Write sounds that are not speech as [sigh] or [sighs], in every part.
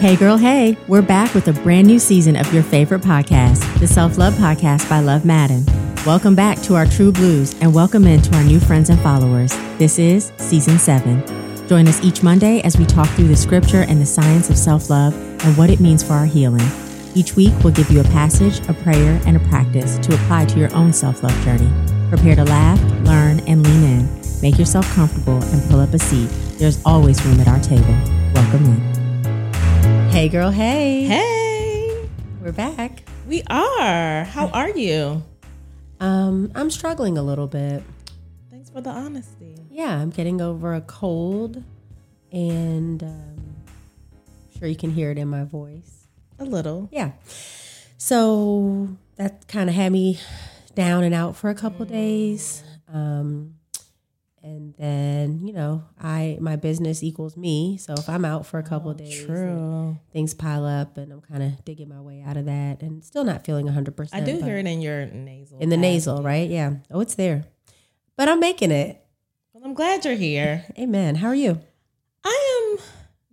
Hey, girl, hey, we're back with a brand new season of your favorite podcast, the Self Love Podcast by Love Maaden. Welcome back to our True Blues and welcome in to our new friends and followers. This is season seven. Join us each Monday as we talk through the scripture and the science of self love and what it means for our healing. Each week, we'll give you a passage, a prayer, and a practice to apply to your own self love journey. Prepare to laugh, learn, and lean in. Make yourself comfortable and pull up a seat. There's always room at our table. Welcome in. Hey, girl, hey. Hey, We're back. we are. How are you? Um, I'm struggling a little bit. Thanks for the honesty. Yeah, I'm getting over a cold, and um, I'm sure you can hear it in my voice. A little. Yeah. So that kind of had me down and out for a couple days. Um, and then you know, I my business equals me. So if I'm out for a couple oh, days, True. things pile up, and I'm kind of digging my way out of that, and still not feeling 100. percent I do hear it in your nasal. in the cavity. nasal, right? Yeah. Oh, it's there, but I'm making it. Well, I'm glad you're here. [laughs] Amen. How are you? I am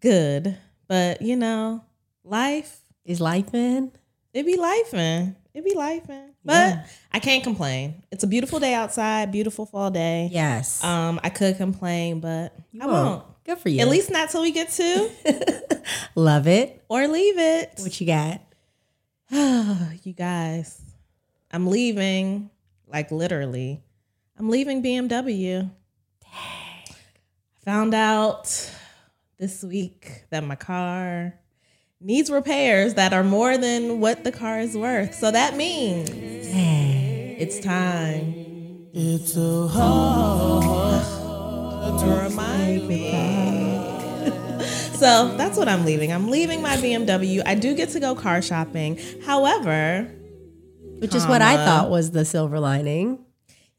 good, but you know, life, Is life man it be life, man. It be life, man. But Yeah. I can't complain. It's a beautiful day outside, beautiful fall day. Yes. Um, I could complain, but I won't. won't. Good for you. At least not till we get to [laughs] love it. or leave it. What you got? Oh, [sighs] you guys, I'm leaving, like literally. I'm leaving BMW. I found out this week that my car needs repairs that are more than what the car is worth. So that means it's time. It's so hard to remind me. [laughs] so that's what I'm leaving. I'm leaving my BMW. I do get to go car shopping. However, Which is what I thought was the silver lining.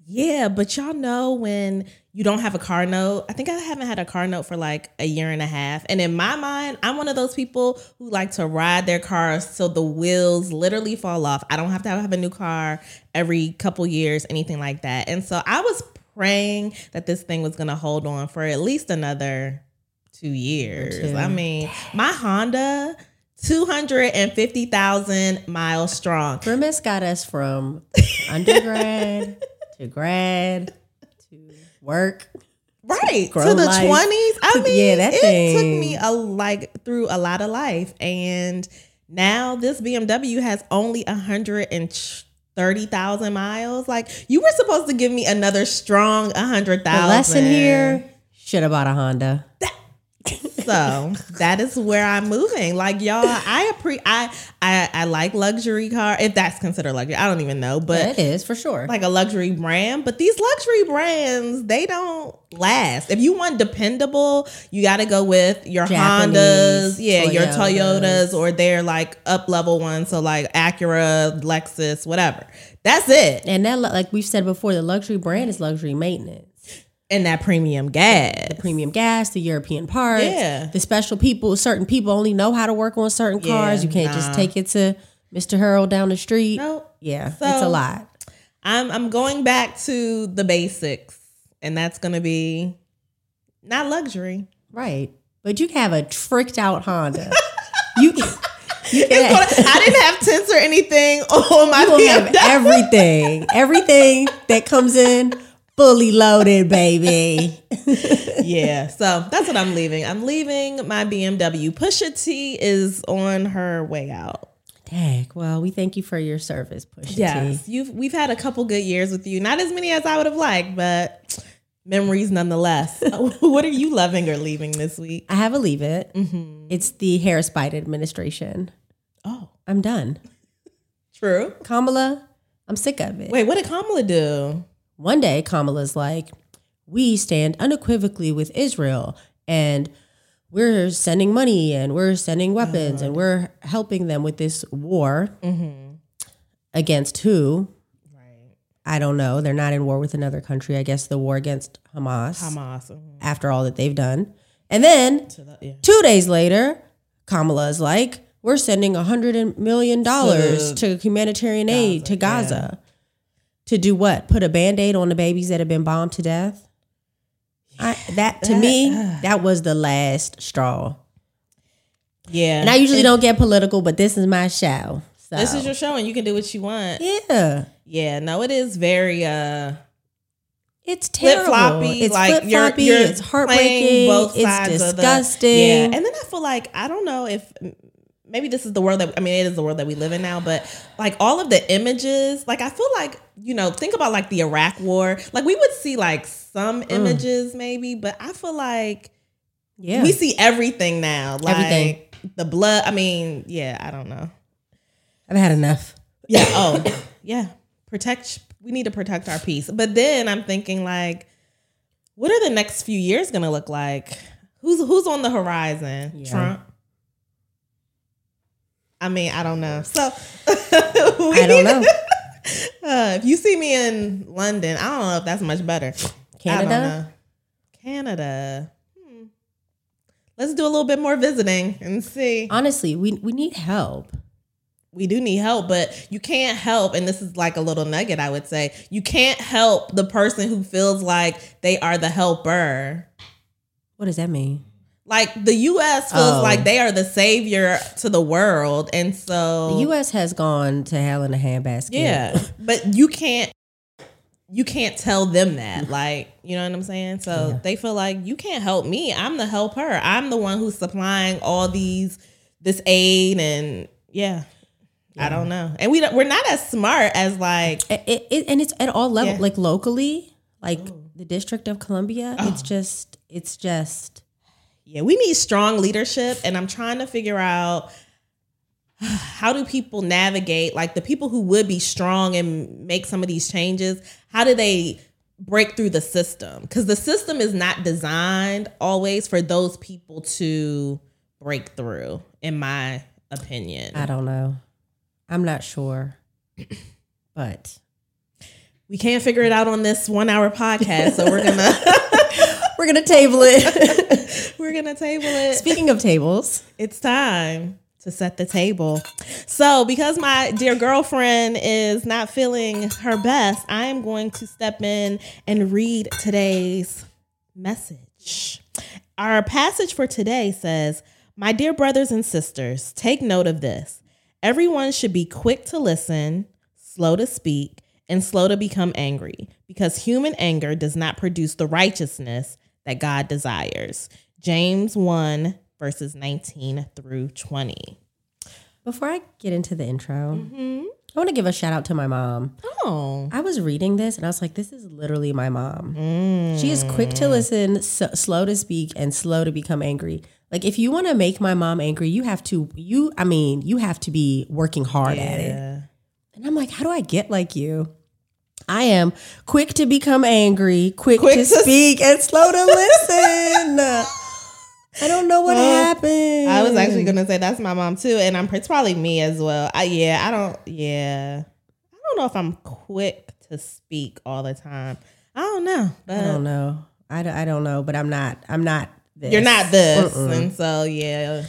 Yeah, but y'all know when you don't have a car note. I think I haven't had a car note for like a year and a half. And in my mind, I'm one of those people who like to ride their cars so the wheels literally fall off. I don't have to have a new car every couple years, anything like that. And so I was praying that this thing was going to hold on for at least another two years. two. I mean, my Honda. 250,000 miles strong. Grimace got us from undergrad to grad to work. right to the life. 20s i mean Yeah, that it thing. took me a like through a lot of life and now this bmw has only 130,000 miles like you were supposed to give me another strong 100,000 The lesson here: should have bought a Honda. So that is where I'm moving. Like y'all, I appre- I I I like luxury car if that's considered luxury. I don't even know, but it is for sure. like a luxury brand, but these luxury brands, they don't last. If you want dependable, you got to go with your Japanese, Hondas, yeah, your Toyotas. Toyotas, or their like up level ones. So like Acura, Lexus, whatever. That's it. and that, like we've said before, the luxury brand is luxury maintenance. And that premium gas. The premium gas, the European parts, Yeah. the special people. Certain people only know how to work on certain cars. Yeah, you can't just take it to Mr. Harold down the street. Nope. Yeah, it's a lot. I'm I'm going back to the basics, and that's gonna be not luxury. Right. But you can have a tricked out Honda. [laughs] you can, you It's can gonna, I didn't have tints or anything [laughs] on my you have everything. Everything that comes in fully loaded, baby. [laughs] yeah, so that's what I'm leaving. I'm leaving my BMW. Pusha T is on her way out. Dang. Well, we thank you for your service, Pusha Yes, T. you've we've had a couple good years with you. Not as many as I would have liked, but memories nonetheless. [laughs] [laughs] what are you loving or leaving this week? I have a leave it. Mm-hmm. It's the Harris Biden administration. Oh, I'm done. true. Kamala, I'm sick of it. Wait, what did Kamala do? One day, Kamala's like, we stand unequivocally with Israel and we're sending money and we're sending weapons and we're helping them with this war against who? Right, I don't know. They're not in war with another country. I guess the war against Hamas, Hamas. mhm. after all that they've done. And then the- yeah. two days later, Kamala is like, we're sending a hundred million dollars To to humanitarian aid to Gaza. To do what? Put a band-aid on the babies that have been bombed to death? I, that to me, [sighs] that was the last straw. Yeah. And I usually don't get political, but this is my show. So This is your show and you can do what you want. yeah. Yeah, no, it is very uh It's terrible. floppy. It's like flip you're, floppy. you're It's heartbreaking. both it's of the- disgusting. yeah, and then I feel like I don't know if maybe this is the world that I mean it is the world that we live in now, but like all of the images, like I feel like you know think about like the Iraq War, like we would see like some mm. images maybe, but I feel like yeah. we see everything now, like Everything. the blood. I mean, yeah, I don't know. I've had enough. Yeah. Oh, yeah. Protect. We need to protect our peace. But then I'm thinking, like, what are the next few years going to look like? Who's who's on the horizon? Yeah. Trump. I mean, I don't know. So [laughs] I don't know. [laughs] Uh, if you see me in London, I don't know if that's much better. Canada? Canada. Hmm. Let's do a little bit more visiting and see. Honestly, we we need help. we do need help, but you can't help, and this is like a little nugget I would say, you can't help the person who feels like they are the helper. What does that mean? Like the US feels Oh. like they are the savior to the world. And so The U.S. has gone to hell in a handbasket. Yeah. [laughs] But you can't you can't tell them that. Like, you know what I'm saying? So Yeah. they feel like you can't help me. I'm the helper. I'm the one who's supplying all these this aid and yeah. I don't know. And we don't, we're not as smart as like It, it, and it's at all level Yeah. like locally, like oh. the District of Columbia. Oh. It's just, it's just. Yeah, we need strong leadership, and I'm trying to figure out how do people navigate like the people who would be strong and make some of these changes. How do they break through the system? Because the system is not designed always for those people to break through, in my opinion. I don't know. I'm not sure, but we can't figure it out on this one hour podcast, so we're gonna [laughs] we're gonna table it. [laughs] we're gonna table it. Speaking of tables, it's time to set the table. So, because my dear girlfriend is not feeling her best, I am going to step in and read today's message. Our passage for today says, My dear brothers and sisters, take note of this. Everyone should be quick to listen, slow to speak, and slow to become angry, because human anger does not produce the righteousness that God desires. James 1, verses 19 through 20. before I get into the intro, mm-hmm. I want to give a shout out to my mom. Oh, I was reading this and I was like, this is literally my mom. Mm. She is quick to listen, so, slow to speak, and slow to become angry. Like, if you want to make my mom angry, you have to, you, I mean, you have to be working hard at it. And I'm like, how do I get like you? I am quick to become angry, quick, Quick to to- speak, and slow to listen. I don't know what Well, happened. I was actually gonna say that's my mom too, and I'm it's probably me as well. I, yeah, I don't. Yeah, I don't know if I'm quick to speak all the time. I don't know, I don't know. I, don't- I don't know, but I'm not. I'm not. This. you're not this, and so yeah.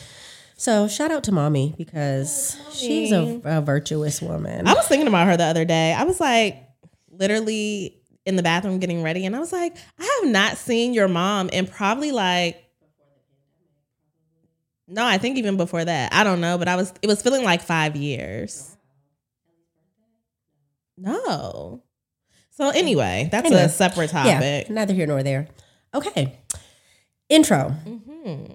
So shout out to mommy because she's a, a virtuous woman. I was thinking about her the other day. I was like, literally in the bathroom getting ready, and I was like, I have not seen your mom in probably like. No, I think even before that. I don't know, but I was it was feeling like 5 years. No. So anyway, that's Anyway, a separate yeah, topic. neither here nor there. Okay. Intro. Mm-hmm.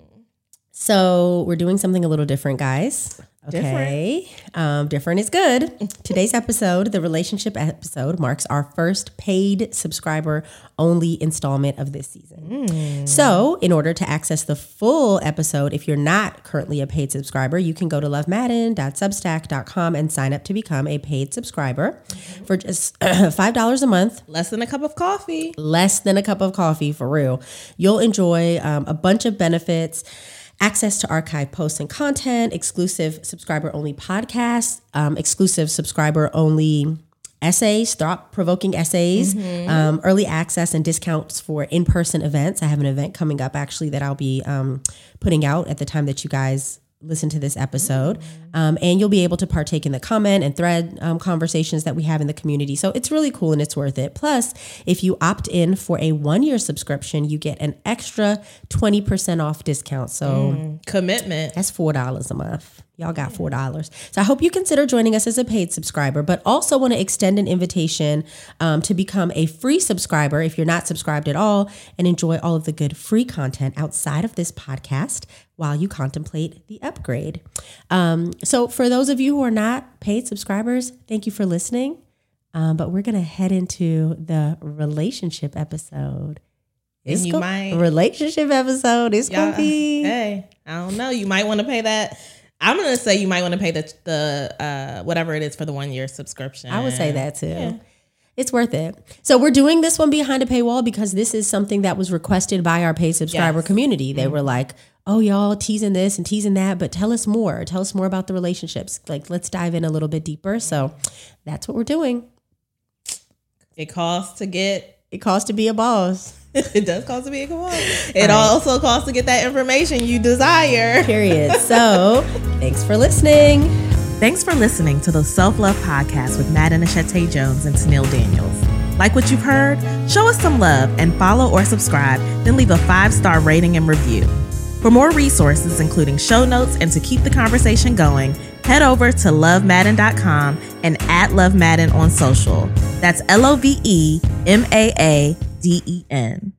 So we're doing something a little different, guys. Okay. Different. Um, different is good. [laughs] Today's episode, the relationship episode, marks our first paid subscriber only installment of this season. So, in order to access the full episode, if you're not currently a paid subscriber, you can go to lovemaaden.substack.com and sign up to become a paid subscriber for just [clears throat] $5 a month Less than a cup of coffee. less than a cup of coffee for real. You'll enjoy um, a bunch of benefits. Access to archive posts and content, exclusive subscriber only podcasts, um, exclusive subscriber only essays, thought provoking essays, um, early access and discounts for in person events. I have an event coming up actually that I'll be um, putting out at the time that you guys listen to this episode. Um, and you'll be able to partake in the comment and thread um, conversations that we have in the community. So it's really cool and it's worth it. Plus, if you opt in for a one year subscription, you get an extra 20% off discount. So Commitment. that's $4 a month. Y'all got $4. So I hope you consider joining us as a paid subscriber, but also want to extend an invitation um, to become a free subscriber if you're not subscribed at all and enjoy all of the good free content outside of this podcast while you contemplate the upgrade. Um, so for those of you who are not paid subscribers, thank you for listening. Um, but we're going to head into the relationship episode. It's you go- might- relationship episode. It's gonna be Hey, I don't know. You might want to pay that. I'm gonna say you might want to pay the the uh, whatever it is for the one year subscription. I would say that too. It's worth it. So we're doing this one behind a paywall because this is something that was requested by our paid subscriber Yes. community. They were like, "Oh, y'all teasing this and teasing that, but tell us more. Tell us more about the relationships. Like, let's dive in a little bit deeper." So that's what we're doing. It costs to get. It costs to be a boss. [laughs] it does cost to be a co-op. It also costs to get that information you desire. Period. [laughs] so thanks for listening. Thanks for listening to the Self Love Podcast with Matt and Ashete Jones and Tanil Daniels. Like what you've heard? Show us some love and follow or subscribe, then leave a five star rating and review. For more resources, including show notes and to keep the conversation going, head over to lovemaaden.com and at Love Maaden on social. That's L O V E M A A D E N.